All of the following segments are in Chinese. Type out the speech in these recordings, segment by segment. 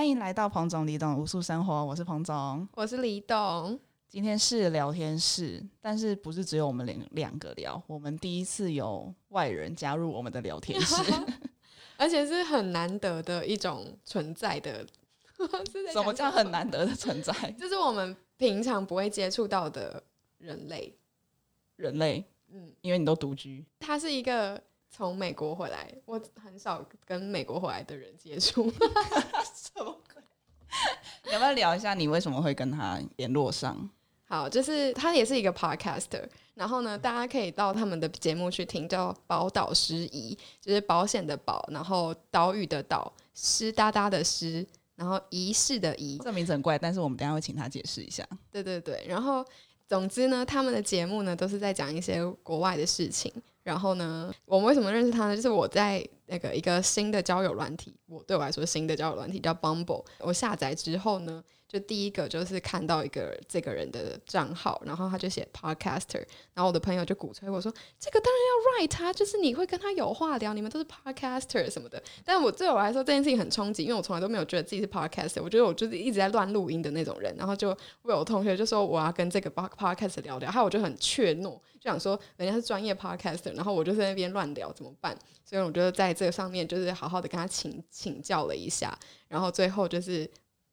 欢迎来到彭总李董无数生活，我是彭总，我是李董。今天是聊天室，但是不是只有我们两两个聊？我们第一次有外人加入我们的聊天室，而且是很难得的一种存在的。什么叫很难得的存在？就是我们平常不会接触到的人类。人类，嗯，因为你都独居。他是一个从美国回来，我很少跟美国回来的人接触。什么鬼？要不要聊一下你为什么会跟他联络上？好，就是他也是一个 podcaster，然后呢，大家可以到他们的节目去听，叫宝岛失仪，就是保险的保，然后岛屿的岛，湿哒哒的湿，然后仪式的仪，这名字很怪，但是我们等下会请他解释一下。对对对，然后总之呢，他们的节目呢都是在讲一些国外的事情，然后呢，我们为什么认识他呢？就是我在那个一个新的交友软体，我对我来说新的交友软体叫 Bumble，我下载之后呢。就第一个就是看到一个这个人的账号，然后他就写 podcaster，然后我的朋友就鼓吹我说这个当然要 write 他，就是你会跟他有话聊，你们都是 podcaster 什么的。但我对我来说这件事情很冲击，因为我从来都没有觉得自己是 podcaster，我觉得我就是一直在乱录音的那种人。然后就我有同学就说我要跟这个 podcaster 聊聊，还有我就很怯懦，就想说人家是专业 podcaster，然后我就在那边乱聊怎么办？所以我就在这个上面就是好好的跟他请请教了一下，然后最后就是。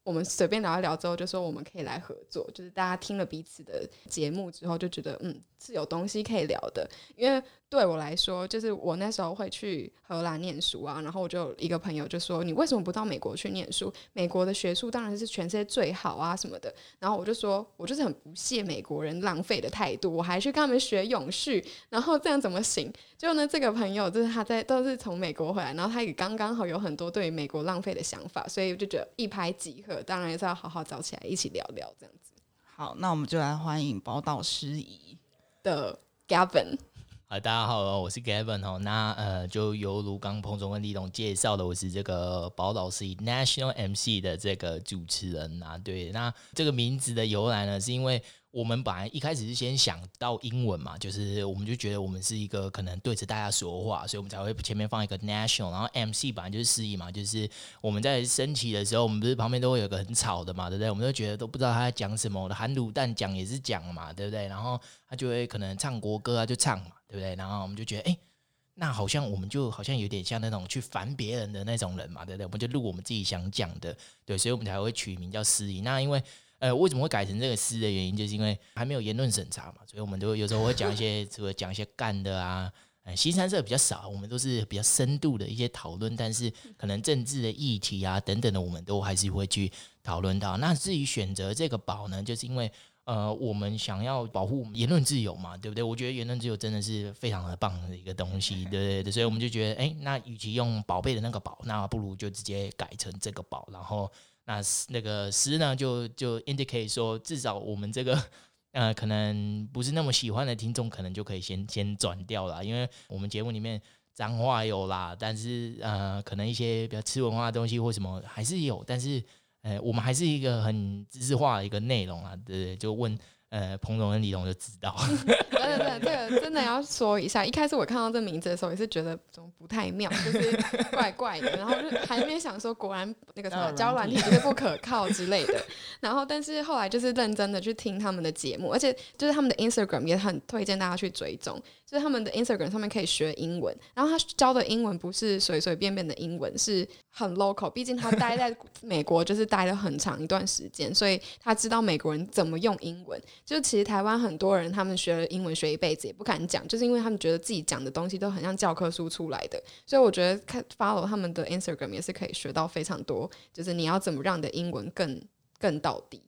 我们随便聊一聊之后，就说我们可以来合作。就是大家听了彼此的节目之后，就觉得嗯是有东西可以聊的，因为。对我来说，就是我那时候会去荷兰念书啊，然后我就一个朋友就说：“你为什么不到美国去念书？美国的学术当然是全世界最好啊，什么的。”然后我就说：“我就是很不屑美国人浪费的态度，我还去跟他们学永续，然后这样怎么行？”就呢，这个朋友就是他在都是从美国回来，然后他也刚刚好有很多对美国浪费的想法，所以我就觉得一拍即合，当然也是要好好找起来一起聊聊这样子。好，那我们就来欢迎宝岛诗仪的 Gavin。啊，大家好，我是 Gavin 哦。那呃，就犹如刚彭总跟李董介绍的，我是这个宝岛 C National MC 的这个主持人啊。对，那这个名字的由来呢，是因为。我们本来一开始是先想到英文嘛，就是我们就觉得我们是一个可能对着大家说话，所以我们才会前面放一个 national，然后 MC 本来就是示意嘛，就是我们在升旗的时候，我们不是旁边都会有个很吵的嘛，对不对？我们都觉得都不知道他在讲什么，我的含卤蛋讲也是讲嘛，对不对？然后他就会可能唱国歌啊，就唱嘛，对不对？然后我们就觉得，哎，那好像我们就好像有点像那种去烦别人的那种人嘛，对不对？我们就录我们自己想讲的，对，所以我们才会取名叫司仪。那因为呃，为什么会改成这个诗的原因，就是因为还没有言论审查嘛，所以我们都有时候会讲一些，除了讲一些干的啊，呃，新三社比较少，我们都是比较深度的一些讨论，但是可能政治的议题啊等等的，我们都还是会去讨论到。那至于选择这个宝呢，就是因为呃，我们想要保护言论自由嘛，对不对？我觉得言论自由真的是非常的棒的一个东西，对对对，所以我们就觉得，哎，那与其用宝贝的那个宝，那不如就直接改成这个宝，然后。那那个诗呢，就就 indicate 说，至少我们这个呃，可能不是那么喜欢的听众，可能就可以先先转掉了，因为我们节目里面脏话有啦，但是呃，可能一些比较吃文化的东西或什么还是有，但是哎，我们还是一个很知识化的一个内容啊，对对？就问。呃，彭总跟李总就知道。对 对对，这个真的要说一下。一开始我看到这名字的时候，也是觉得怎么不太妙，就是怪怪的。然后就还没想说，果然那个什么交软体就是不可靠之类的。然后，但是后来就是认真的去听他们的节目，而且就是他们的 Instagram 也很推荐大家去追踪。就是他们的 Instagram 上面可以学英文，然后他教的英文不是随随便便的英文，是很 local。毕竟他待在美国，就是待了很长一段时间，所以他知道美国人怎么用英文。就其实台湾很多人，他们学了英文学一辈子也不敢讲，就是因为他们觉得自己讲的东西都很像教科书出来的。所以我觉得看 follow 他们的 Instagram 也是可以学到非常多，就是你要怎么让你的英文更更到底。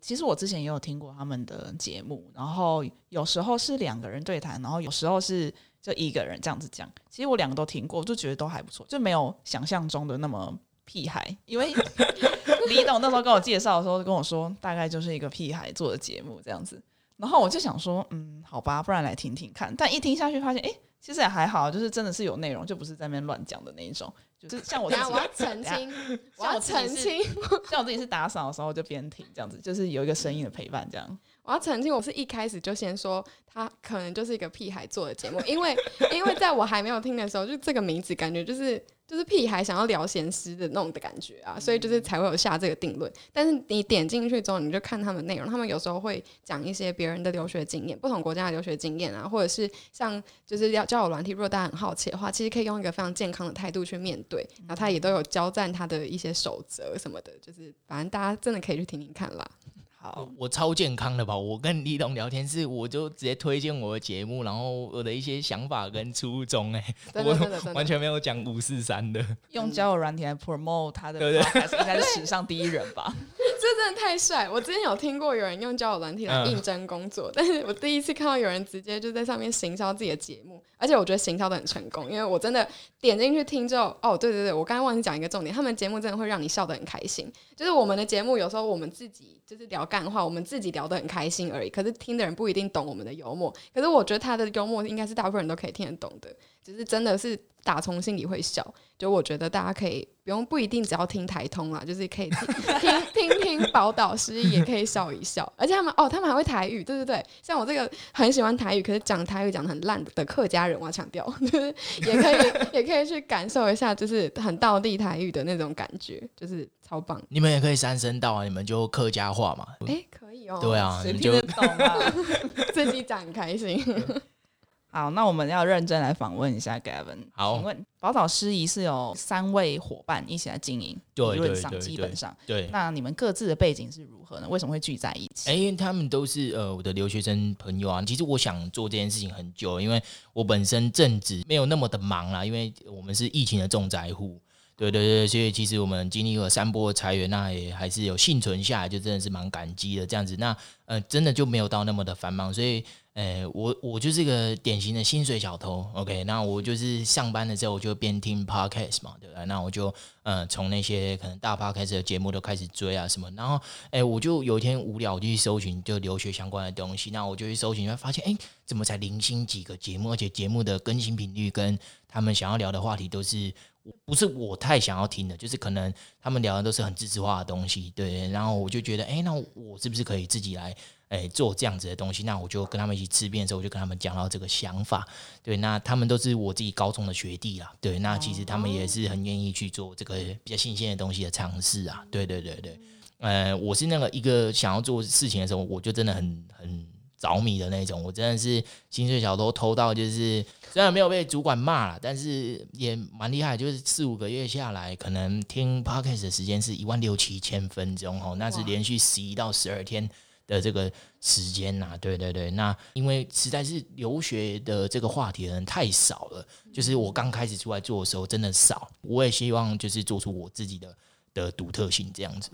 其实我之前也有听过他们的节目，然后有时候是两个人对谈，然后有时候是就一个人这样子讲。其实我两个都听过，就觉得都还不错，就没有想象中的那么屁孩。因为 李董那时候跟我介绍的时候，跟我说大概就是一个屁孩做的节目这样子，然后我就想说，嗯，好吧，不然来听听看。但一听下去发现，哎。其实也还好，就是真的是有内容，就不是在那边乱讲的那一种。就是像我自己，我要澄清，我要澄清，像我自己是打扫的时候就边听这样子，就是有一个声音的陪伴这样。我要澄清，我是一开始就先说他可能就是一个屁孩做的节目，因为因为在我还没有听的时候，就这个名字感觉就是就是屁孩想要聊闲诗的那种的感觉啊，所以就是才会有下这个定论。但是你点进去之后，你就看他们内容，他们有时候会讲一些别人的留学经验，不同国家的留学经验啊，或者是像就是要交友软体，如果大家很好奇的话，其实可以用一个非常健康的态度去面对。然后他也都有交战他的一些守则什么的，就是反正大家真的可以去听听看啦。好，我超健康的吧？我跟李董聊天是，我就直接推荐我的节目，然后我的一些想法跟初衷，哎，真的真的真的完全没有讲五四三的。用交友软体来 promote 他的对不对应该是史上第一人吧？这真的太帅！我之前有听过有人用交友软体来嗯应征工作，但是我第一次看到有人直接就在上面行销自己的节目，而且我觉得行销的很成功，因为我真的点进去听之后，哦，对对对，我刚刚忘记讲一个重点，他们节目真的会让你笑得很开心。就是我们的节目有时候我们自己就是聊干话，我们自己聊得很开心而已，可是听的人不一定懂我们的幽默。可是我觉得他的幽默应该是大部分人都可以听得懂的，只是真的是打从心里会笑。就我觉得大家可以不用不一定只要听台通啦，就是可以听 听听听宝岛诗意也可以笑一笑。而且他们哦，他们还会台语，对对对，像我这个很喜欢台语，可是讲台语讲的很烂的客家人，我要强调，就是也可以也可以去感受一下，就是很道地台语的那种感觉，就是超棒。你们也可以三声道啊，你们就客家话嘛。哎，可以哦，对啊，谁你们就听得懂啊？自己讲很开心。好，那我们要认真来访问一下 Gavin。好请问宝岛诗仪是有三位伙伴一起来经营，理论上基本上，对。那你们各自的背景是如何呢？为什么会聚在一起？哎、因为他们都是呃我的留学生朋友啊。其实我想做这件事情很久，因为我本身正职没有那么的忙啦，因为我们是疫情的重灾户。对对对，所以其实我们经历了三波裁员，那也还是有幸存下来，就真的是蛮感激的这样子。那呃，真的就没有到那么的繁忙，所以呃，我我就是一个典型的薪水小偷。OK，那我就是上班的时候我就边听 podcast 嘛，对不对？那我就呃从那些可能大 podcast 的节目都开始追啊什么，然后哎，我就有一天无聊，我就去搜寻就留学相关的东西。那我就去搜寻，发现哎，怎么才零星几个节目，而且节目的更新频率跟他们想要聊的话题都是不是我太想要听的，就是可能他们聊的都是很知识化的东西，对。然后我就觉得，哎，那我是不是可以自己来哎做这样子的东西？那我就跟他们一起吃遍的时候，我就跟他们讲到这个想法，对。那他们都是我自己高中的学弟啦，对。那其实他们也是很愿意去做这个比较新鲜的东西的尝试啊，对对对对。呃，我是那个一个想要做事情的时候，我就真的很很着迷的那种。我真的是薪水小偷偷到，就是虽然没有被主管骂了，但是也蛮厉害。就是四五个月下来，可能听 podcast 的时间是一万六七千分钟哦，那是连续十一到十二天的这个时间呐、对对对，那因为实在是留学的这个话题的人太少了，就是我刚开始出来做的时候真的少。我也希望就是做出我自己的的独特性这样子。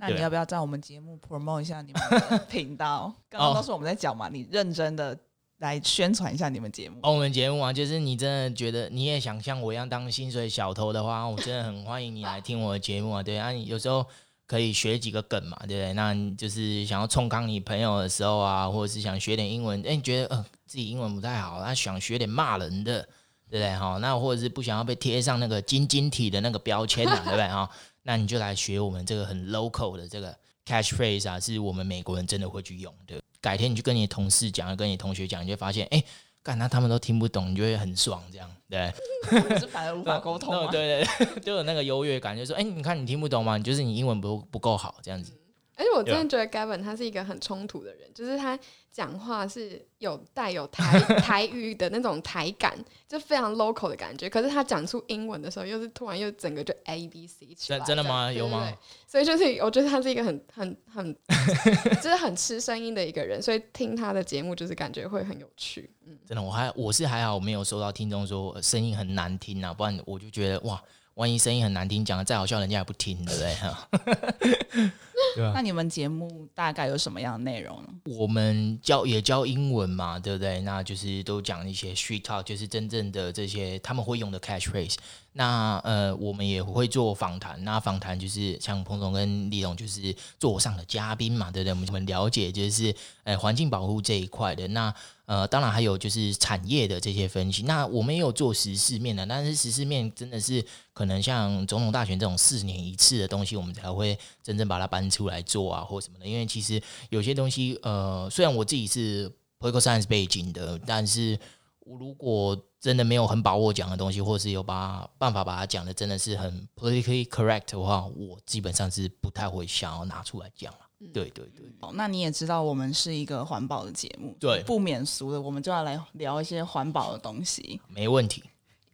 那你要不要在我们节目 promote 一下你们的 频道？刚刚都是我们在讲嘛，你认真的来宣传一下你们节目。哦，我们节目啊，就是你真的觉得你也想像我一样当薪水小偷的话，我真的很欢迎你来听我的节目啊。对啊，你有时候可以学几个梗嘛，对不对？那你就是想要冲康你朋友的时候啊，或者是想学点英文，哎，你觉得呃自己英文不太好，那想学点骂人的，对不对？哈，那或者是不想要被贴上那个晶晶体的那个标签啊，对不对？哈，那你就来学我们这个很 local 的这个 catchphrase 啊，是我们美国人真的会去用的。改天你去跟你的同事讲，跟你同学讲，你就会发现，哎，干那他们都听不懂，你就会很爽，这样对。是反而无法 沟通？对对对，就有那个优越感，就说，哎，你看你听不懂吗？就是你英文不不够好，这样子。而且我真的觉得 Gavin 他是一个很冲突的人，就是他讲话是有带有台 台语的那种台感，就非常 local 的感觉。可是他讲出英文的时候，又是突然又整个就 A B C 起来真真的吗有吗？所以就是我觉得他是一个很很很，就是很吃声音的一个人，所以听他的节目就是感觉会很有趣。嗯，真的，我还我是还好，我没有收到听众说呃声音很难听啊，不然我就觉得哇，万一声音很难听，讲的再好笑，人家也不听，对不对？哈 对啊那你们节目大概有什么样的内容呢？我们教也教英文嘛，对不对？那就是都讲一些 street talk，就是真正的这些他们会用的 catchphrase。那呃，我们也会做访谈，那访谈就是像彭总跟李总，就是座上的嘉宾嘛，对不对？我们我们了解就是呃环境保护这一块的。那呃，当然还有就是产业的这些分析。那我们也有做时事面的，但是时事面真的是可能像总统大选这种四年一次的东西，我们才会真正把它搬出来做啊，或什么的。因为其实有些东西，呃，虽然我自己是 political science 背景的，但是我如果真的没有很把握讲的东西，或是有把办法把它讲的真的是很 politically correct 的话，我基本上是不太会想要拿出来讲了。对对对，哦，那你也知道我们是一个环保的节目，对不免俗的，我们就要来聊一些环保的东西。没问题。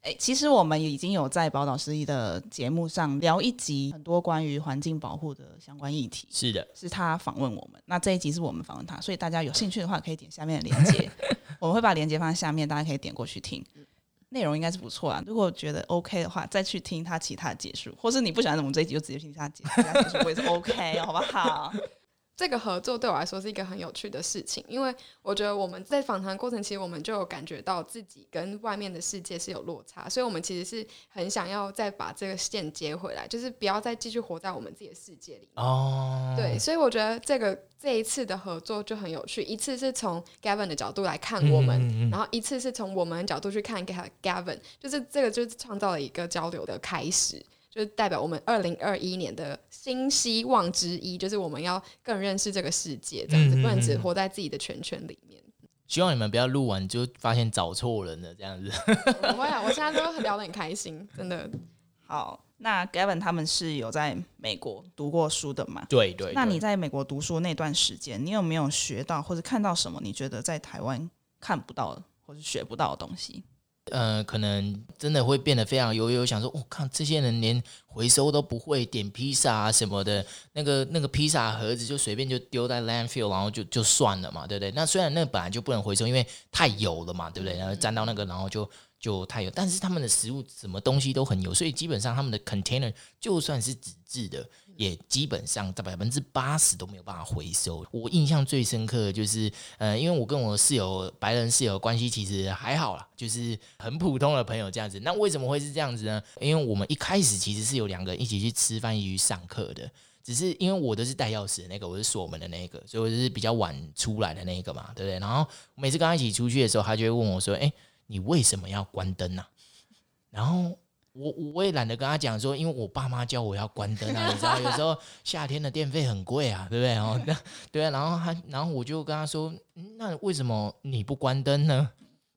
哎，其实我们已经有在宝岛失忆的节目上聊一集很多关于环境保护的相关议题，是的，是他访问我们。那这一集是我们访问他，所以大家有兴趣的话，可以点下面的链接，我们会把链接放在下面，大家可以点过去听。内容应该是不错啊，如果觉得 OK 的话，再去听他其他的结束，或是你不喜欢我们这一集，就直接听他结其他结束，我也是 OK，好不好？这个合作对我来说是一个很有趣的事情，因为我觉得我们在访谈过程，其实我们就有感觉到自己跟外面的世界是有落差，所以我们其实是很想要再把这个线接回来，就是不要再继续活在我们自己的世界里。哦，对，所以我觉得这个这一次的合作就很有趣，一次是从 Gavin 的角度来看我们，然后一次是从我们的角度去看 Gavin，就是这个就是创造了一个交流的开始。就是代表我们二零二一年的新希望之一，就是我们要更认识这个世界，这样子不能只活在自己的圈圈里面。希望你们不要录完就发现找错人了，这样子。不会啊，我现在都聊得很开心，真的。好，那 Gavin 他们是有在美国读过书的嘛？对对。那你在美国读书那段时间，你有没有学到或者看到什么你觉得在台湾看不到或者学不到的东西？呃，可能真的会变得非常悠悠，想说，我看这些人连回收都不会，点披萨啊什么的，那个那个披萨盒子就随便就丢在 landfill，然后就就算了嘛，对不对？那虽然那本来就不能回收，因为太油了嘛，对不对？然后沾到那个，然后就。就太油，但是他们的食物什么东西都很油，所以基本上他们的 container 就算是纸质的，也基本上在百分之八十都没有办法回收。我印象最深刻的就是，呃，因为我跟我室友白人室友关系其实还好啦，就是很普通的朋友这样子。那为什么会是这样子呢？因为我们一开始其实是有两个人一起去吃饭、一起去上课的，只是因为我都是带钥匙的那个，我是锁门的那个，所以我就是比较晚出来的那个嘛，对不对？然后每次跟他一起出去的时候，他就会问我说：“哎。”你为什么要关灯呢？然后我我也懒得跟他讲说，因为我爸妈叫我要关灯啊，你知道，有时候夏天的电费很贵啊，对不对？哦，那对啊，然后他，然后我就跟他说，那为什么你不关灯呢？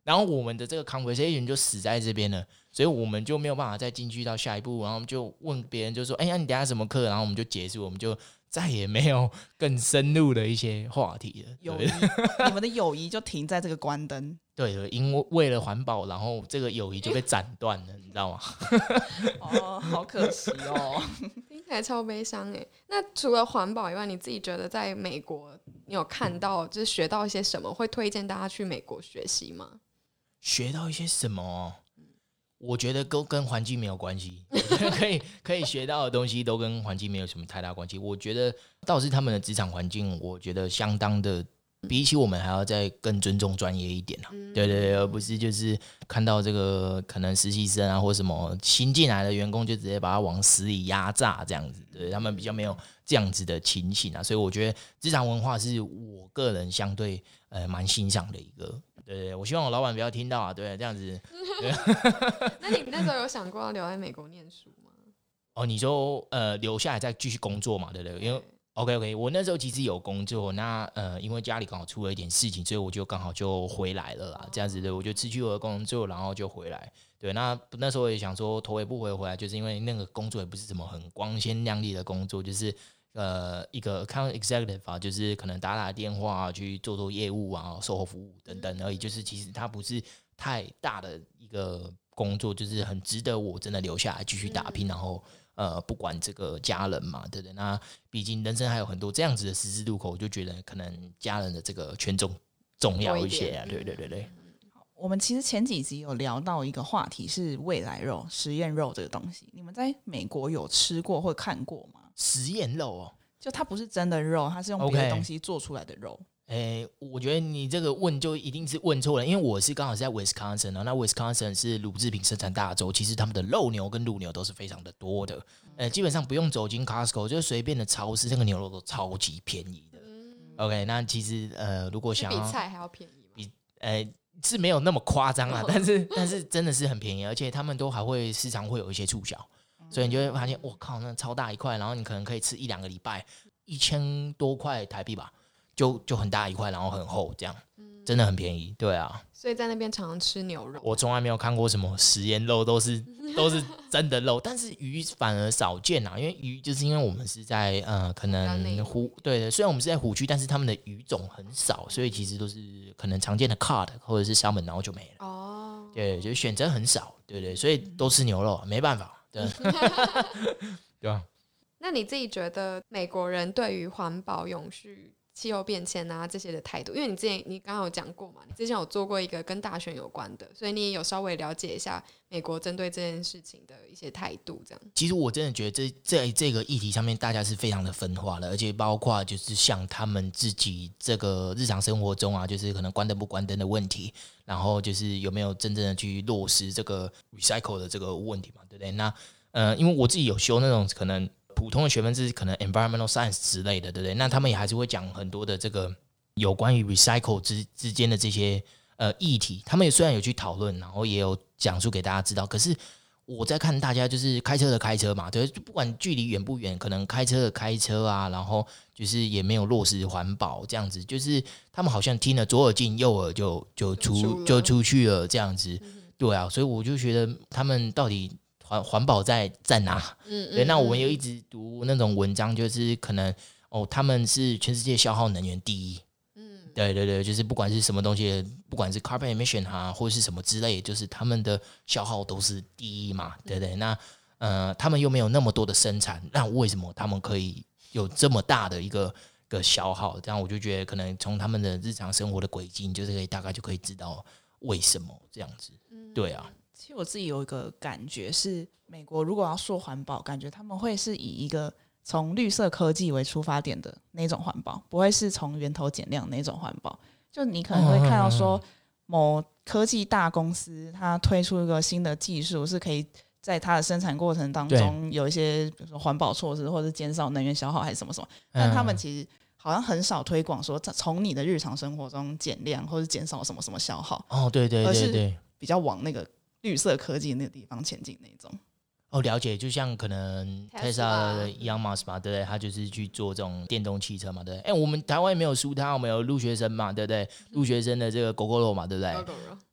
然后我们的这个 conversation 就死在这边了，所以我们就没有办法再进去到下一步，然后就问别人，就说，哎呀，你等下什么课？然后我们就结束，我们就。再也没有更深入的一些话题了。友谊，你们的友谊就停在这个关灯。对的，因为为了环保，然后这个友谊就被斩断了，你知道吗？哦，好可惜哦，听起来超悲伤哎。那除了环保以外，你自己觉得在美国，你有看到就是学到一些什么？会推荐大家去美国学习吗？学到一些什么？我觉得都跟环境没有关系，可以可以学到的东西都跟环境没有什么太大关系。我觉得倒是他们的职场环境，我觉得相当的比起我们还要再更尊重专业一点啊。对对对，而不是就是看到这个可能实习生啊或什么新进来的员工就直接把他往死里压榨这样子，对他们比较没有这样子的情形啊。所以我觉得职场文化是我个人相对呃蛮欣赏的一个。对对，我希望我老板不要听到啊！对，这样子。那你那时候有想过要留在美国念书吗？哦，你说呃留下来再继续工作嘛？对不对？因为 OK OK，我那时候其实有工作，那呃因为家里刚好出了一点事情，所以我就刚好就回来了啦。这样子的，我就辞去我的工作，然后就回来。对，那那时候也想说头也不回回来，就是因为那个工作也不是什么很光鲜亮丽的工作，就是。呃，一个 account executive 啊，就是可能打打电话去做做业务啊，售后服务等等而已。就是其实它不是太大的一个工作，就是很值得我真的留下来继续打拼。然后呃，不管这个家人嘛，对不对？那毕竟人生还有很多这样子的十字路口，我就觉得可能家人的这个权重重要一些啊。对对对对。我们其实前几集有聊到一个话题，是未来肉、实验肉这个东西。你们在美国有吃过或看过吗？实验肉哦，就它不是真的肉，它是用别的东西做出来的肉。哎，我觉得你这个问就一定是问错了，因为我是刚好是在 Wisconsin 哦，那 Wisconsin 是乳制品生产大州，其实他们的肉牛跟乳牛都是非常的多的。呃，基本上不用走进 Costco，就随便的超市，这个牛肉都超级便宜的。OK，那其实呃，如果想比菜还要便宜，比呃是没有那么夸张啊，但是但是真的是很便宜，而且他们都还会时常会有一些促销。所以你就会发现，我靠，那超大一块，然后你可能可以吃一两个礼拜，一千多块台币吧，就就很大一块，然后很厚，这样真的很便宜。对啊，所以在那边常常吃牛肉。我从来没有看过什么食盐肉，都是 都是真的肉，但是鱼反而少见啊。因为鱼就是因为我们是在呃可能湖对的，虽然我们是在湖区，但是他们的鱼种很少，所以其实都是可能常见的 cod 或者是烧门，然后就没了。哦，对，就选择很少，对对，所以都吃牛肉，没办法，对 对吧？那你自己觉得美国人对于环保、永续、气候变迁啊这些的态度？因为你之前你刚刚有讲过嘛，你之前有做过一个跟大选有关的，所以你也有稍微了解一下美国针对这件事情的一些态度。这样，其实我真的觉得这在这个议题上面，大家是非常的分化的，而且包括就是像他们自己这个日常生活中啊，就是可能关灯不关灯的问题，然后就是有没有真正的去落实这个 recycle 的这个问题嘛，对不对？那呃，因为我自己有修那种可能。普通的学分是可能 environmental science 之类的，对不对？那他们也还是会讲很多的这个有关于 recycle 之之间的这些呃议题。他们也虽然有去讨论，然后也有讲述给大家知道。可是我在看大家就是开车的开车嘛，对，不管距离远不远，可能开车的开车啊，然后就是也没有落实环保这样子。就是他们好像听了左耳进右耳就就出就出去了这样子，对啊。所以我就觉得他们到底。环环保在在哪？嗯，对，那我们又一直读那种文章，就是可能哦，他们是全世界消耗能源第一。嗯，对对对，就是不管是什么东西，不管是 carbon emission 啊，或者是什么之类，就是他们的消耗都是第一嘛，对不对？那呃，他们又没有那么多的生产，那为什么他们可以有这么大的一个个消耗？这样我就觉得，可能从他们的日常生活的轨迹，就是可以大概就可以知道为什么这样子。对啊。其实我自己有一个感觉是，美国如果要说环保，感觉他们会是以一个从绿色科技为出发点的那种环保，不会是从源头减量那种环保。就你可能会看到说，某科技大公司它推出一个新的技术，是可以在它的生产过程当中有一些，比如说环保措施，或者减少能源消耗，还是什么什么。但他们其实好像很少推广说，从你的日常生活中减量或者减少什么什么消耗。哦，对对对对，比较往那个。绿色科技那个地方前进那种哦，了解，就像可能 Tesla 的 Elon Musk 嘛，对不对？他就是去做这种电动汽车嘛，对不对？哎，我们台湾也没有输他，我们有陆学生嘛，对不对？陆学生的这个狗狗肉嘛，对不对？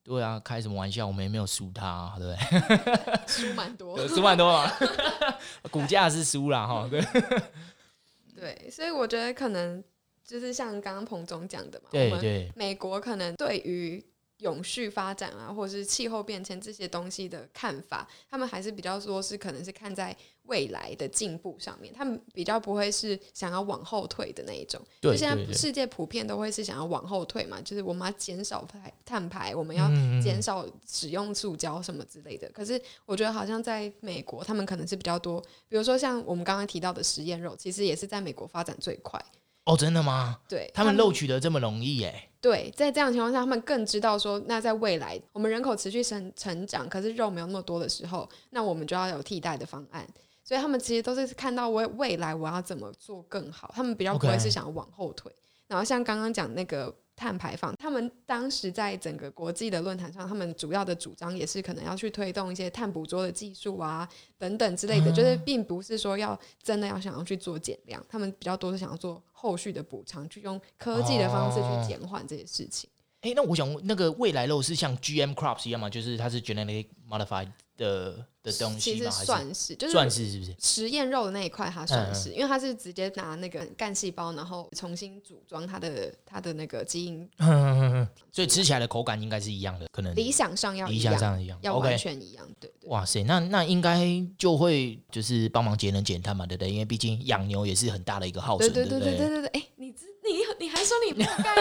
对啊，开什么玩笑？我们也没有输他，对不对？输蛮多，输蛮多嘛，股价是输了哈，对。对，所以我觉得可能就是像刚刚彭总讲的嘛，对对，美国可能对于。永续发展啊，或者是气候变迁这些东西的看法，他们还是比较说是可能是看在未来的进步上面，他们比较不会是想要往后退的那一种。就现在世界普遍都会是想要往后退嘛，就是我们要减少排碳排，我们要减少使用塑胶什么之类的。可是我觉得好像在美国，他们可能是比较多，比如说像我们刚刚提到的实验肉，其实也是在美国发展最快。哦，真的吗？对，他们录取的这么容易耶？对，在这样情况下，他们更知道说，那在未来我们人口持续成成长，可是肉没有那么多的时候，那我们就要有替代的方案。所以他们其实都是看到未未来我要怎么做更好，他们比较不会是想往后退。然后像刚刚讲那个。碳排放，他们当时在整个国际的论坛上，他们主要的主张也是可能要去推动一些碳捕捉的技术啊，等等之类的，就是并不是说要真的要想要去做减量，他们比较多是想要做后续的补偿，去用科技的方式去减缓这些事情。哎，那我想问，那个未来肉是像 GM crops 一样吗？就是它是 genetically modified 的的东西吗？其实算是，就是算是是不是？实验肉的那一块，它算是，因为它是直接拿那个干细胞，然后重新组装它的它的那个基因，所以吃起来的口感应该是一样的，可能理想上要理想上一样，要完全一样。对对。哇塞，那那应该就会就是帮忙节能减碳嘛，对不对？因为毕竟养牛也是很大的一个耗损，对对对对对对。哎，你知你你还说你没有概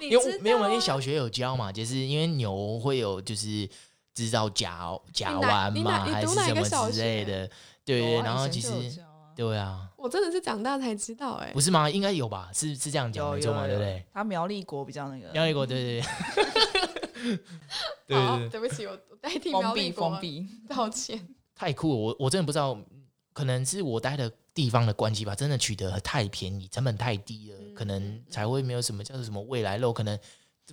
念？因为没有因为小学有教嘛，就是因为牛会有就是。制造甲甲烷嘛，还是什么之类的？对对，然后其实对啊，我真的是长大才知道，哎，不是吗？应该有吧？是是这样讲没错嘛？对不对？他苗栗国比较那个，苗栗国对对 对，好，对不起，我代替苗栗国道歉。太酷了，我我真的不知道，可能是我待的地方的关系吧，真的取得太便宜，成本太低了，可能才会没有什么叫做什么未来肉，可能。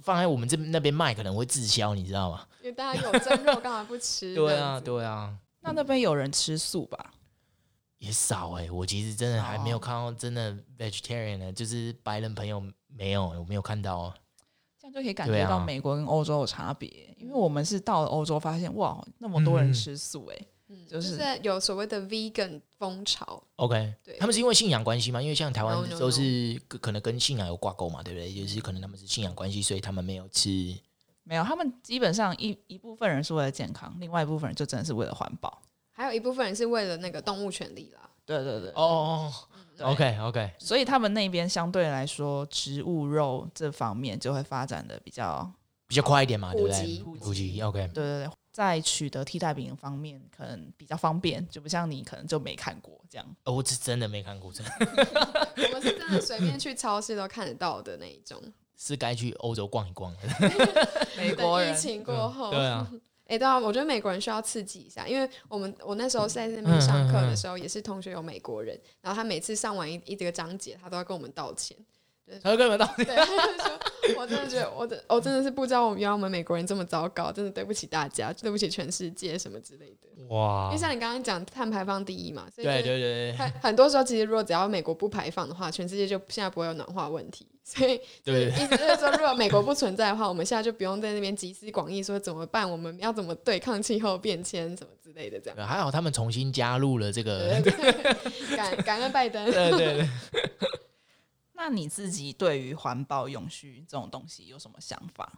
放在我们这那边卖可能会滞销，你知道吗？因为大家有蒸肉，干嘛不吃？对啊，对啊。那那边有人吃素吧？也少哎、我其实真的还没有看到真的 vegetarian 呢，就是白人朋友没有，我没有看到哦。这样就可以感觉到美国跟欧洲的差别。因为我们是到了欧洲发现，哇，那么多人嗯吃素、哎、就就是是有所谓的 vegan 风潮，OK，对他们是因为信仰关系嘛？因为像台湾都是可可能跟信仰有挂钩嘛，对不对？就是可能他们是信仰关系，所以他们没有吃。没有，他们基本上一一部分人是为了健康，另外一部分人就真的是为了环保。还有一部分人是为了那个动物权利啦。对对对，哦哦，OK OK，所以他们那边相对来说，植物肉这方面就会发展的比较，比较快一点嘛，对不对？普及普及 OK，对对对，在取得替代品方面可能比较方便，就不像你可能就没看过这样。哦，我是真的没看过，真的 我们是真的随便去超市都看得到的那一种。是该去欧洲逛一逛了。美国人疫情过后，对啊，哎、对啊，我觉得美国人需要刺激一下，因为我们我那时候在那边上课的时候，也是同学有美国人，然后他每次上完一一这个章节，他都要跟我们道歉。他就跟你们道对，他 就说，我真的觉得我的我真的是不知道我们原来我们美国人这么糟糕，真的对不起大家，对不起全世界什么之类的。哇因为，像你刚刚讲碳排放第一嘛，所以对对对对很很多时候其实如果只要美国不排放的话，全世界就现在不会有暖化问题。所以对意思就是说，如果美国不存在的话，我们现在就不用在那边集思广益说怎么办，我们要怎么对抗气候变迁什么之类的，这样。还好他们重新加入了这个，感恩拜登。对对对。那你自己对于环保永续这种东西有什么想法？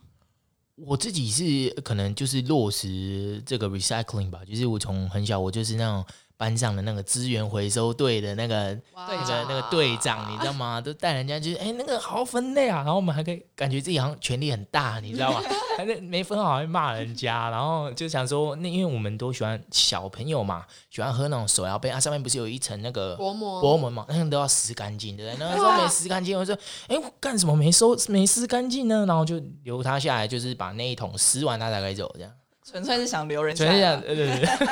我自己是可能就是落实这个 recycling 吧，就是我从很小我就是那种班上的那个资源回收队的那个队的那个那个队长，你知道吗？都带人家就是哎、那个好好分类啊，然后我们还可以感觉自己好像权力很大，你知道吗？还是没分好会骂人家，然后就想说那因为我们都喜欢小朋友嘛，喜欢喝那种手摇杯啊，上面不是有一层那个薄膜薄膜嘛，那个都要撕干净，对不对？那个时候没撕干净，我说，哎、我干什么没收没撕干净呢？然后就留他下来，就是把那一桶撕完，他才可以走，这样。纯粹是想留人下所以讲，来啊。对对对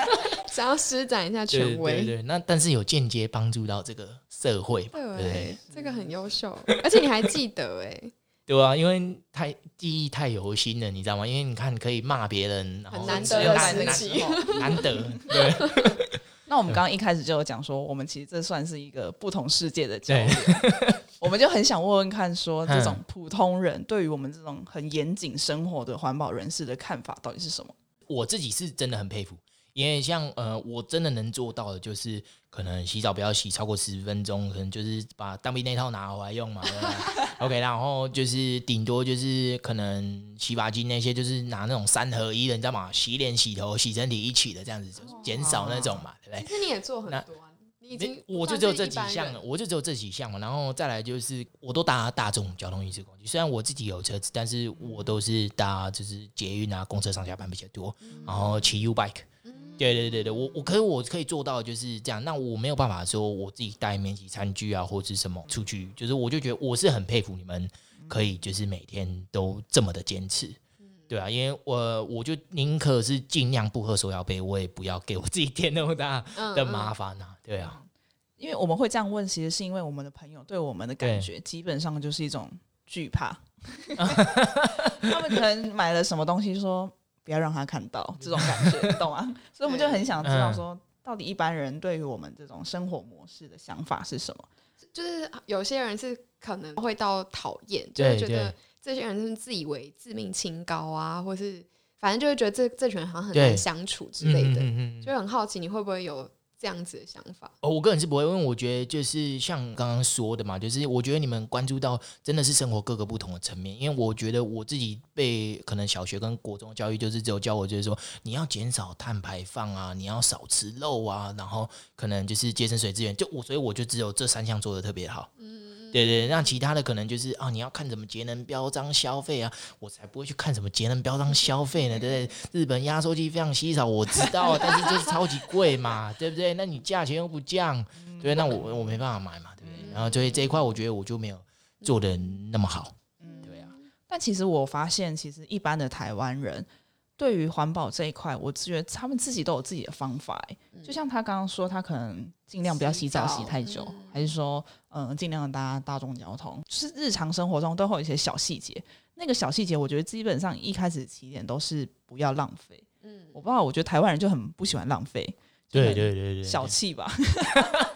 想要施展一下权威。对，那但是有间接帮助到这个社会嘛，对不对？对，这个很优秀，而且你还记得哎，对啊，因为太记忆太犹新了，你知道吗？因为你看可以骂别人，然后很难得的有在那个时期。难得，对 那我们刚刚一开始就有讲说，我们其实这算是一个不同世界的交对流。我们就很想问问看，说这种嗯普通人对于我们这种很严谨生活的环保人士的看法到底是什么？我自己是真的很佩服，因为像呃，我真的能做到的就是可能洗澡不要洗超过十分钟，可能就是把当兵那套拿回来用嘛。OK，然后就是顶多就是可能洗发精那些，就是拿那种三合一的，你知道吗？洗脸、洗头、洗身体一起的这样子，就是减少那种嘛，对不对？其实你也做很那多啊，你已经我就只有这几项了，我就只有这几项嘛，然后再来就是我都搭大众交通运输工具，虽然我自己有车子，但是我都是搭就是捷运啊、公车上下班比较多，然后骑 U bike。对对对对，我我可是我可以做到就是这样，那我没有办法说我自己带免洗餐具啊或者是什么出去，就是我就觉得我是很佩服你们可以就是每天都这么的坚持。对啊，因为我我就宁可是尽量不喝手摇杯，我也不要给我自己添那么大的麻烦啊。对啊，因为我们会这样问，其实是因为我们的朋友对我们的感觉基本上就是一种惧怕，他们可能买了什么东西说不要让他看到这种感觉，你 懂吗？所以我们就很想知道说，到底一般人对于我们这种生活模式的想法是什么？就是有些人是可能会到讨厌，就对会觉得这些人是自以为自命清高啊，或是反正就会觉得这这群人好像很难相处之类的，嗯嗯嗯嗯。就很好奇你会不会有这样子的想法？哦，我个人是不会，因为我觉得就是像刚刚说的嘛，就是我觉得你们关注到真的是生活各个不同的层面，因为我觉得我自己被可能小学跟国中的教育就是只有教我就是说你要减少碳排放啊，你要少吃肉啊，然后可能就是节省水资源，就我所以我就只有这三项做的特别好。对对，那其他的可能就是啊，你要看怎么节能标章消费啊，我才不会去看什么节能标章消费呢，对不对？日本压缩机非常稀少，我知道，但是就是超级贵嘛，对不对？那你价钱又不降，对，那我我没办法买嘛，对不对？然后所以这一块我觉得我就没有做的那么好，对啊，但其实我发现，其实一般的台湾人对于环保这一块，我觉得他们自己都有自己的方法、欸。就像他刚刚说，他可能尽量不要洗澡洗太久，嗯还是说，嗯，尽量搭大众交通，就是日常生活中都会有一些小细节。那个小细节，我觉得基本上一开始起点都是不要浪费。嗯，我不知道，我觉得台湾人就很不喜欢浪费，对很对对对，小气吧？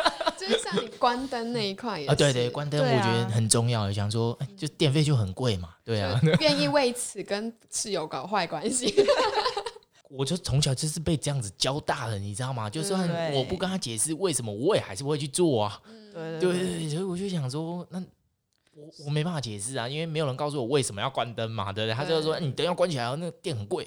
关灯那一块也啊，对对，关灯我觉得啊很重要，想说哎就电费就很贵嘛，对啊，愿意为此跟室友搞坏关系。我就从小就是被这样子教大的，你知道吗？就算我不跟他解释为什么，我也还是会去做啊。对对对对，所以我就想说，那我我没办法解释啊，因为没有人告诉我为什么要关灯嘛，对不对？他就说哎你灯要关起来哦，那个电很贵。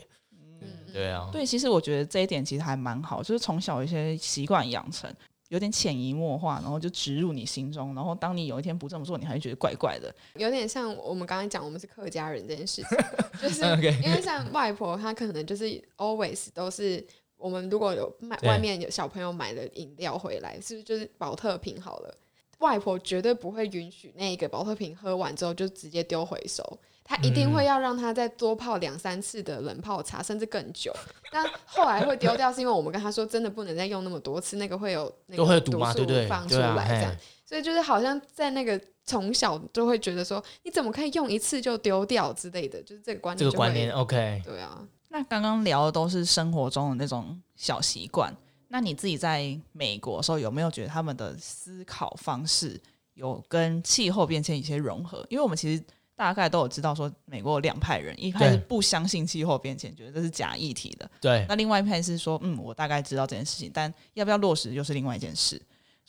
嗯对啊，对，其实我觉得这一点其实还蛮好，就是从小一些习惯养成，有点潜移默化，然后就植入你心中，然后当你有一天不这么做，你还是觉得怪怪的。有点像我们刚刚讲，我们是客家人这件事情，就是因为像外婆，她可能就是 always 都是我们如果有卖外面有小朋友买的饮料回来，是不是就是保特瓶好了？外婆绝对不会允许那个保特瓶喝完之后就直接丢回收，她一定嗯会要让它再多泡两三次的冷泡茶，甚至更久。但后来会丢掉，是因为我们跟她说真的不能再用那么多次，那个会有那个毒，素？放出来这样。所以就是好像在那个从小就会觉得说，你怎么可以用一次就丢掉之类的，就是这个观念就会。这个观念 OK，对啊，那刚刚聊的都是生活中的那种小习惯，那你自己在美国的时候有没有觉得他们的思考方式有跟气候变迁一些融合？因为我们其实大概都有知道说，美国有两派人，一派是不相信气候变迁，觉得这是假议题的；对，那另外一派是说，嗯，我大概知道这件事情，但要不要落实又是另外一件事。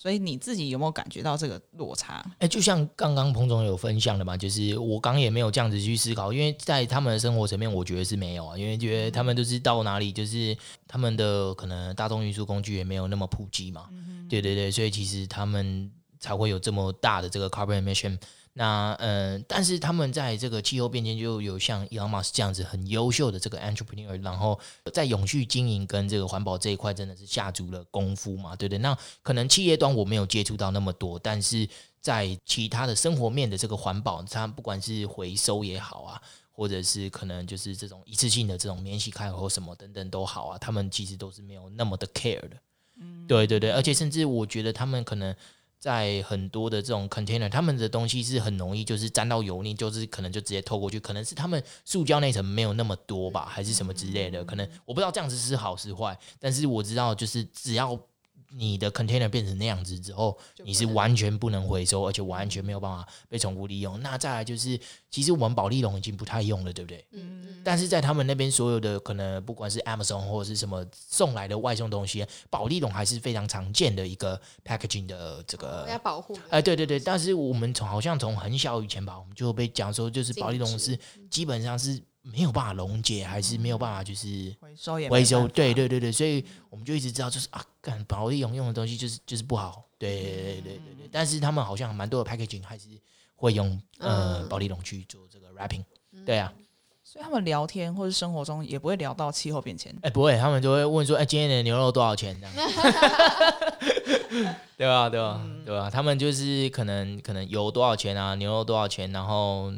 所以你自己有没有感觉到这个落差？哎，就像刚刚彭总有分享的嘛，就是我刚也没有这样子去思考，因为在他们的生活层面，我觉得是没有啊，因为觉得他们都是到哪里，就是他们的可能大众运输工具也没有那么普及嘛，对对对，所以其实他们才会有这么大的这个 carbon emission。那呃，但是他们在这个气候变迁就有像 Elon Musk 这样子很优秀的这个 entrepreneur，然后在永续经营跟这个环保这一块真的是下足了功夫嘛，对不对？那可能企业端我没有接触到那么多，但是在其他的生活面的这个环保，它不管是回收也好啊，或者是可能就是这种一次性的这种免洗开口或什么等等都好啊，他们其实都是没有那么的 care 的。嗯，对对对，而且甚至我觉得他们可能在很多的这种 container，他们的东西是很容易就是沾到油腻，就是可能就直接透过去，可能是他们塑胶内层没有那么多吧，还是什么之类的，可能我不知道这样子是好是坏，但是我知道就是只要你的 container 变成那样子之后，你是完全不能回收，而且完全没有办法被重复利用。那再来就是，其实我们保利龙已经不太用了，对不对？嗯嗯，但是在他们那边所有的可能不管是 Amazon 或者是什么送来的外送东西，保利龙还是非常常见的一个 packaging 的这个要保护的。哎，对对对，但是我们从好像从很小以前吧，我们就被讲说，就是保利龙是基本上是没有办法溶解，还是没有办法就是回收也没回收。对对对对，所以我们就一直知道，就是啊，干保利龙用的东西就是就是不好。对对对对对对，但是他们好像蛮多的 packaging 还是会用呃嗯保利龙去做这个 wrapping。对啊，所以他们聊天或者生活中也不会聊到气候变迁。哎，不会，他们就会问说，哎，今天的牛肉多少钱？这样，对吧？对吧？对吧？他们就是可能可能油多少钱啊，牛肉多少钱，然后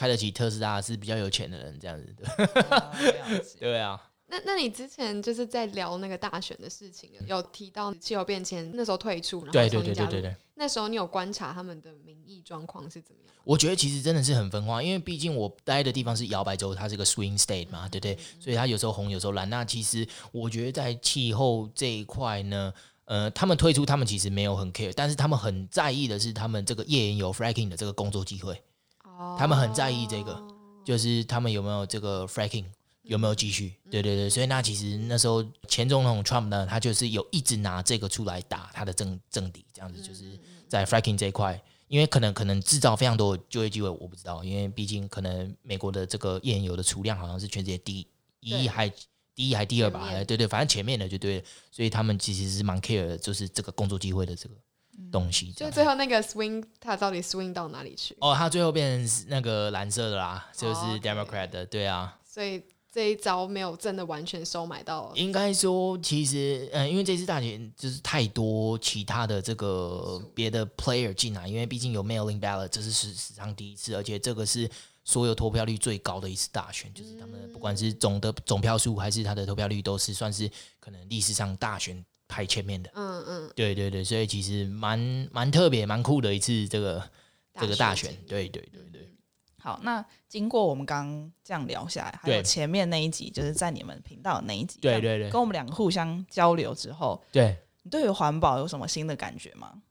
开得起特斯拉是比较有钱的人，这样子。对 哦了解对啊，那那你之前就是在聊那个大选的事情，有提到气候变迁那时候退出，然后对对对对对对。那时候你有观察他们的民意状况是怎么样？我觉得其实真的是很分化，因为毕竟我待的地方是摇摆州，它是个 swing state 嘛，对不对？所以它有时候红，有时候蓝。那其实我觉得在气候这一块呢，呃，他们退出，他们其实没有很 care，但是他们很在意的是他们这个页岩油 fracking 的这个工作机会，哦他们很在意这个就是他们有没有这个 fracking。有没有继续？对对对，所以那其实那时候前总统 Trump 呢，他就是有一直拿这个出来打他的政政敌，这样子就是在 fracking 这一块，因为可能可能制造非常多的就业机会，我不知道，因为毕竟可能美国的这个页岩油的储量好像是全世界第一对。还第一还第二吧，前面。哎对对，反正前面的就对了，所以他们其实是蛮 care 的，就是这个工作机会的这个东西这就。最后那个 swing，它到底 swing 到哪里去？哦，它最后变成那个蓝色的啦，就是 Democrat 的，对啊。所以这一招没有真的完全收买到。应该说，其实，嗯、因为这次大选就是太多其他的这个别的 player 进来，因为毕竟有 mailing ballot，这是史史上第一次，而且这个是所有投票率最高的一次大选，就是他们不管是总的总票数还是他的投票率，都是算是可能历史上大选排前面的。嗯嗯，对对对，所以其实蛮蛮特别、蛮酷的一次这个这个大选。对对对对，好，那经过我们刚刚这样聊下来，还有前面那一集，就是在你们频道的那一集，对对对跟我们两个互相交流之后，对，你对于环保有什么新的感觉吗？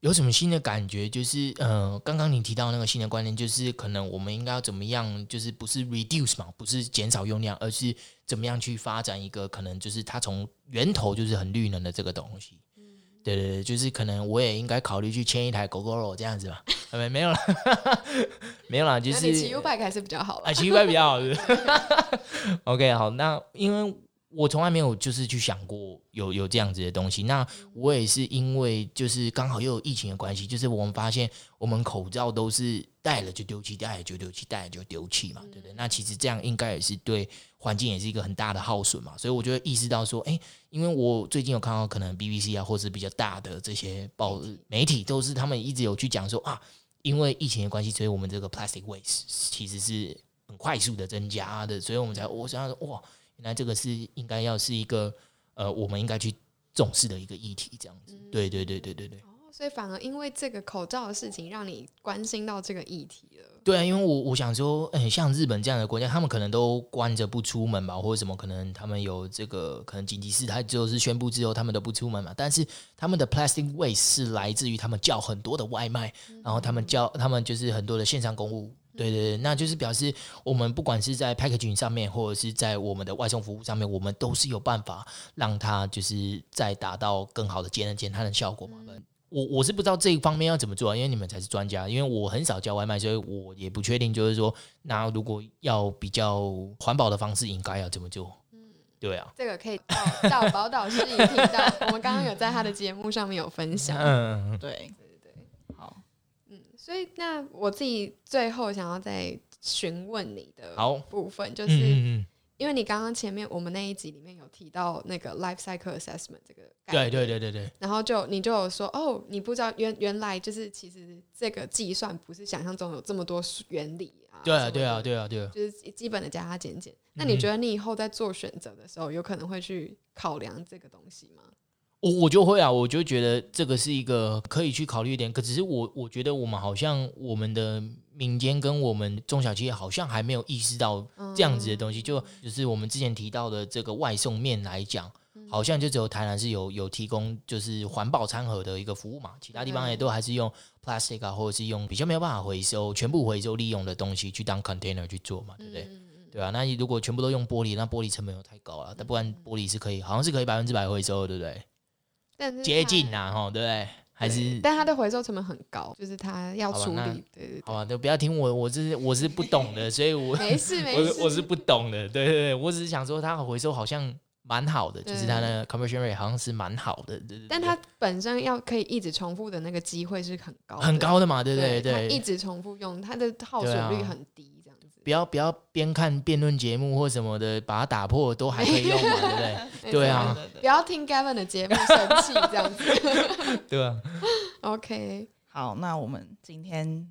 有什么新的感觉？就是呃，刚刚你提到那个新的观念，就是可能我们应该要怎么样，就是不是 reduce 嘛，不是减少用量，而是怎么样去发展一个可能就是它从源头就是很绿能的这个东西。对对对，就是可能我也应该考虑去签一台狗狗肉这样子吧。呃 没没有了，没有啦，就是你骑 U bike 还是比较好啊，了。骑 U 比较好是是 OK，好，那因为我从来没有就是去想过有有这样子的东西。那我也是因为就是刚好又有疫情的关系，就是我们发现我们口罩都是戴了就丢弃，戴了就丢弃，戴了就丢弃嘛，对不对？那其实这样应该也是对环境也是一个很大的耗损嘛。所以我就会意识到说，哎，因为我最近有看到可能 BBC 啊，或是比较大的这些报媒体都是他们一直有去讲说啊。因为疫情的关系，所以我们这个 plastic waste 其实是很快速的增加的，所以我们才我想说，哇，原来这个是应该要是一个呃，我们应该去重视的一个议题，这样子。对对对对对对。哦所以反而因为这个口罩的事情，让你关心到这个议题了。对啊，因为我我想说，嗯，像日本这样的国家，他们可能都关着不出门吧，或者什么，可能他们有这个可能紧急事态，就是宣布之后，他们都不出门嘛。但是他们的 plastic waste 是来自于他们叫很多的外卖，然后他们叫他们就是很多的线上公务。对对对，那就是表示我们不管是在 packaging 上面，或者是在我们的外送服务上面，我们都是有办法让它就是再达到更好的节能减碳的效果嘛。我我是不知道这一方面要怎么做啊，因为你们才是专家。因为我很少叫外卖，所以我也不确定，就是说，那如果要比较环保的方式，应该要怎么做？对啊，这个可以到到宝岛市影频道，我们刚刚有在他的节目上面有分享。嗯，对所以那我自己最后想要再询问你的好部分，就嗯是因为你刚刚前面我们那一集里面有提到那个 life cycle assessment 这个概对念，对对对对，然后就你就有说哦，你不知道原原来就是其实这个计算不是想象中有这么多原理啊，对啊对啊对啊对啊，就是基本的加加减减。那嗯你觉得你以后在做选择的时候，有可能会去考量这个东西吗？我我就会啊，我就觉得这个是一个可以去考虑一点，可只是我我觉得我们好像我们的民间跟我们中小企业好像还没有意识到这样子的东西，就就是我们之前提到的这个外送面来讲，好像就只有台南是有有提供就是环保餐盒的一个服务嘛，其他地方也都还是用 plastic 啊，或者是用比较没有办法回收、全部回收利用的东西去当 container 去做嘛，对不对？对啊，那你如果全部都用玻璃，那玻璃成本又太高了，但不然玻璃是可以，好像是可以百分之百回收的，对不对？但是接近呐，吼，对不对？还是但它的回收成本很高，就是它要处理。对对好吧，都不要听我，我是我是不懂的，所以我，没事没事，我是我是不懂的，对对对，我只是想说它的回收好像蛮好的，就是它的 conversion rate 好像是蛮好的，对对对但它本身要可以一直重复的那个机会是很高，很高的嘛，对对对，它一，直重复用，它的耗损率很低，子。不要不要边看辩论节目或什么的，把它打破都还可以用嘛，对不对？对啊不要听 Gavin 的节目生气这样子。对啊，OK，好，那我们今天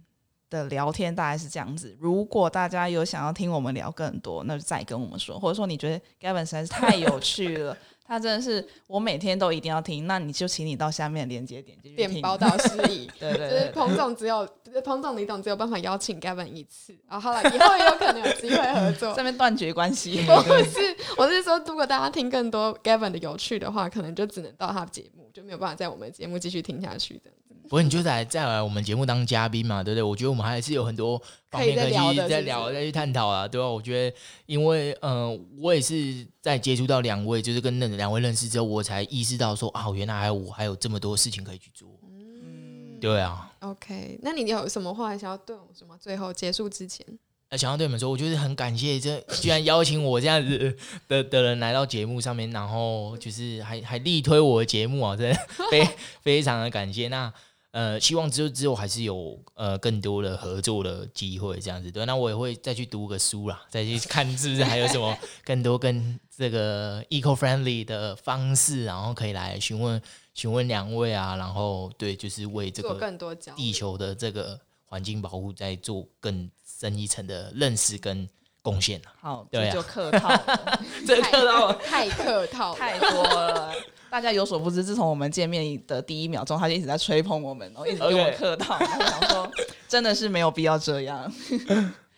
的聊天大概是这样子。如果大家有想要听我们聊更多，那就再跟我们说，或者说你觉得 Gavin 实在是太有趣了，他真的是我每天都一定要听，那你就请你到下面连接点进去听。点宝岛失忆。对对就是彭总只有彭总李总只有办法邀请 Gavin 一次，啊，好了，以后也有可能有机会合作这。边断绝关系。不是，我是说，如果大家听更多 Gavin 的有趣的话，可能就只能到他的节目，就没有办法在我们的节目继续听下去的。不过你就来再来我们节目当嘉宾嘛，对不对？我觉得我们还是有很多方面可以再聊再去探讨啊，对吧？我觉得，因为呃，我也是在接触到两位，就是跟那两位认识之后，我才意识到说啊，原来还有我还有这么多事情可以去做。嗯对啊，OK，那你有什么话想要对我们说吗？最后结束之前，那想要对你们说，我就是很感谢这居然邀请我这样子 的的人来到节目上面，然后就是还还力推我的节目啊，真的非非常的感谢。那呃，希望之后之后还是有呃更多的合作的机会，这样子对。那我也会再去读个书啦，再去看是不是还有什么 更多跟这个 eco friendly 的方式，然后可以来询问询问两位啊，然后对，就是为这做个更多地球的这个环境保护再做更深一层的认识跟贡献啊。好，对啊就客套了，这客套太客套，太多了。大家有所不知，自从我们见面的第一秒钟，他就一直在吹捧我们，然后一直跟我客套，然后我想说真的是没有必要这样。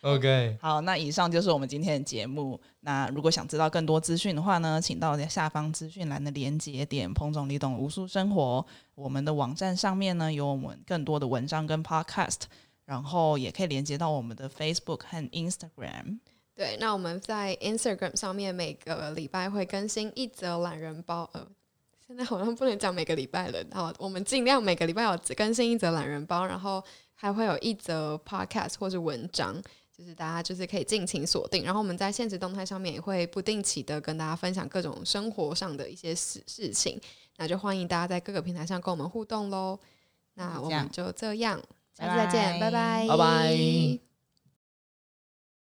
OK，好，那以上就是我们今天的节目。那如果想知道更多资讯的话呢，请到下方资讯栏的连接点“彭总理懂无数生活”。我们的网站上面呢有我们更多的文章跟 Podcast，然后也可以连接到我们的 Facebook 和 Instagram。对，那我们在 Instagram 上面每个礼拜会更新一则懒人包，呃，现在好像不能讲每个礼拜了，好，我们尽量每个礼拜有更新一则懒人包，然后还会有一则 podcast 或是文章，就是大家就是可以尽情锁定。然后我们在现实动态上面也会不定期的跟大家分享各种生活上的一些事事情，那就欢迎大家在各个平台上跟我们互动喽。那我们就这样，下次再见，拜拜拜拜，拜拜